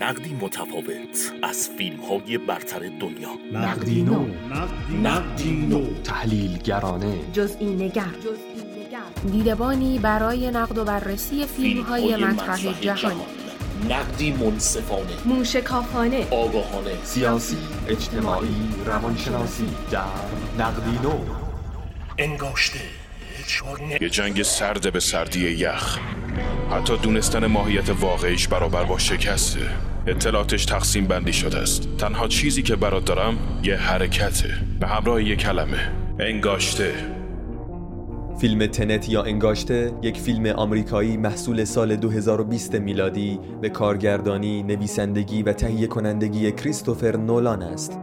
نقدی متفاوت از فیلم های برتر دنیا. نقدی نو. نقدی نو. تحلیلگرانه. جزئی نگر دیدبانی برای نقد و بررسی فیلم های مطرح جهانی. نقدی منصفانه. موشکافانه. آگاهانه. سیاسی اجتماعی روانشناسی. در نقدی نو. انگاشته. یه جنگ سرد به سردی یخ. حتی دونستن ماهیت واقعیش برابر با شکسته. اطلاعاتش تقسیم بندی شده است. تنها چیزی که برات دارم یه حرکته. به همراه یه کلمه. انگاشته. فیلم تنت یا انگاشته یک فیلم آمریکایی محصول سال 2020 میلادی به کارگردانی، نویسندگی و تهیه کنندگی کریستوفر نولان است.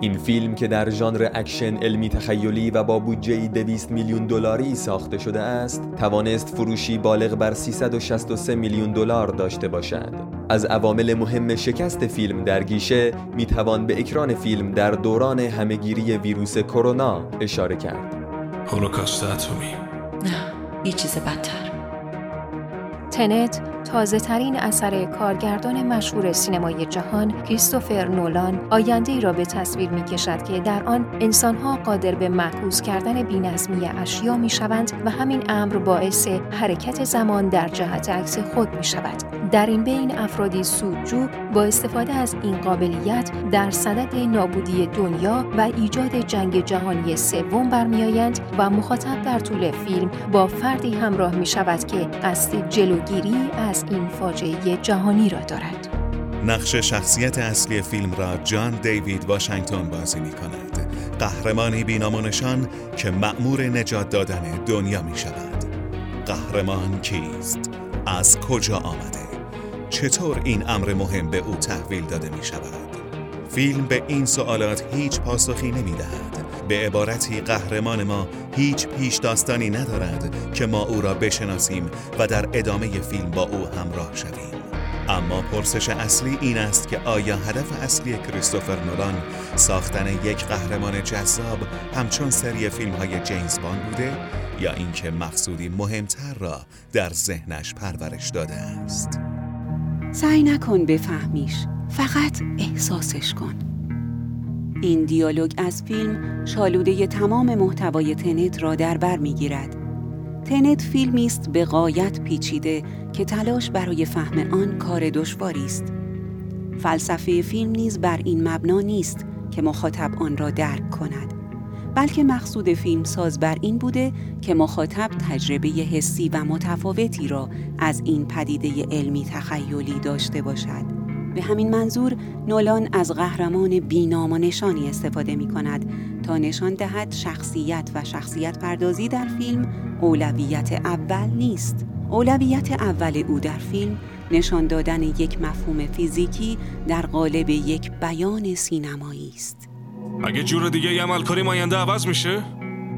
این فیلم که در ژانر اکشن علمی تخیلی و با بودجه 200 میلیون دلاری ساخته شده است، توانست فروشی بالغ بر 363 میلیون دلار داشته باشد. از عوامل مهم شکست فیلم در گیشه می‌توان به اکران فیلم در دوران همهگیری ویروس کرونا اشاره کرد. هولوکاست اتمی نه یه چیز بدتر تنت تازه ترین اثر کارگردان مشهور سینمای جهان کریستوفر نولان آینده ای را به تصویر می کشد که در آن انسانها قادر به معکوس کردن بینظمی اشیا می شوند و همین امر باعث حرکت زمان در جهت عکس خود می شود. در این بین افرادی سودجو با استفاده از این قابلیت در صدد نابودی دنیا و ایجاد جنگ جهانی سوم برمیآیند و مخاطب در طول فیلم با فردی همراه می شود که قصد جلوگیری از این فاجعه جهانی را دارد. نقش شخصیت اصلی فیلم را جان دیوید واشنگتن بازی می کند. قهرمانی بینامونشان که مأمور نجات دادن دنیا می شود. قهرمان کیست؟ از کجا آمده؟ چطور این امر مهم به او تحویل داده می شود؟ فیلم به این سوالات هیچ پاسخی نمی دهد. به عبارتی قهرمان ما هیچ پیش داستانی ندارد که ما او را بشناسیم و در ادامه فیلم با او همراه شویم. اما پرسش اصلی این است که آیا هدف اصلی کریستوفر نولان ساختن یک قهرمان جذاب همچون سری فیلم های جیمز باند بوده یا اینکه مقصودی مهمتر را در ذهنش پرورش داده است؟ سعی نکن بفهمیش فقط احساسش کن این دیالوگ از فیلم شالوده تمام محتوای تنت را در بر می‌گیرد تنت فیلمی است به قایت پیچیده که تلاش برای فهم آن کار دشواری است فلسفه فیلم نیز بر این مبنا نیست که مخاطب آن را درک کند بلکه مقصود فیلم ساز بر این بوده که مخاطب تجربه حسی و متفاوتی را از این پدیده علمی تخیلی داشته باشد. به همین منظور نولان از قهرمان بینام و نشانی استفاده می کند تا نشان دهد شخصیت و شخصیت پردازی در فیلم اولویت اول نیست. اولویت اول او در فیلم نشان دادن یک مفهوم فیزیکی در قالب یک بیان سینمایی است. اگه جور دیگه یه عمل کنیم آینده عوض میشه؟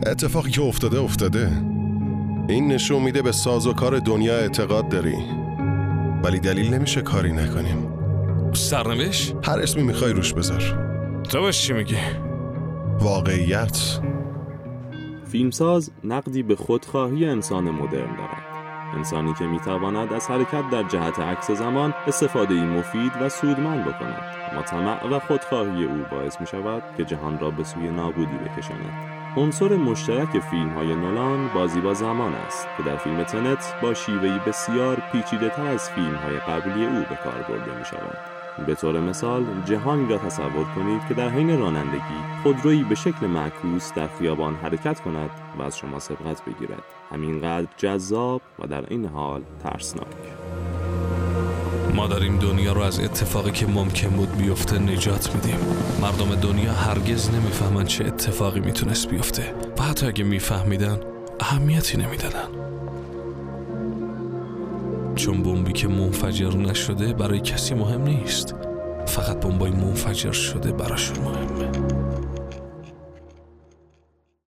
اتفاقی که افتاده افتاده این نشون میده به ساز و کار دنیا اعتقاد داری ولی دلیل نمیشه کاری نکنیم سرنوشت؟ هر اسمی می‌خوای روش بذار تو بهش چی میگی؟ واقعیت فیلمساز نقدی به خودخواهی انسان مدرن دارد انسانی که می‌تواند از حرکت در جهت عکس زمان استفاده مفید و سودمند بکند اما طمع و خودخواهی او باعث می شود که جهان را به سوی نابودی بکشاند عنصر مشترک فیلم های نولان بازی با زمان است که در فیلم تنت با شیوهی بسیار پیچیده تر از فیلم های قبلی او به کار برده می شود. به طور مثال جهانی را تصور کنید که در حین رانندگی خودرویی به شکل معکوس در خیابان حرکت کند و از شما سبقت بگیرد. همینقدر جذاب و در این حال ترسناک. ما داریم دنیا رو از اتفاقی که ممکن بود بیفته نجات میدیم. مردم دنیا هرگز نمی‌فهمن چه اتفاقی می‌تونست بیفته. و حتی اگه میفهمیدن اهمیتی نمی‌دادن. چون بمبی که منفجر نشده برای کسی مهم نیست. فقط بمبای منفجر شده براشون مهمه.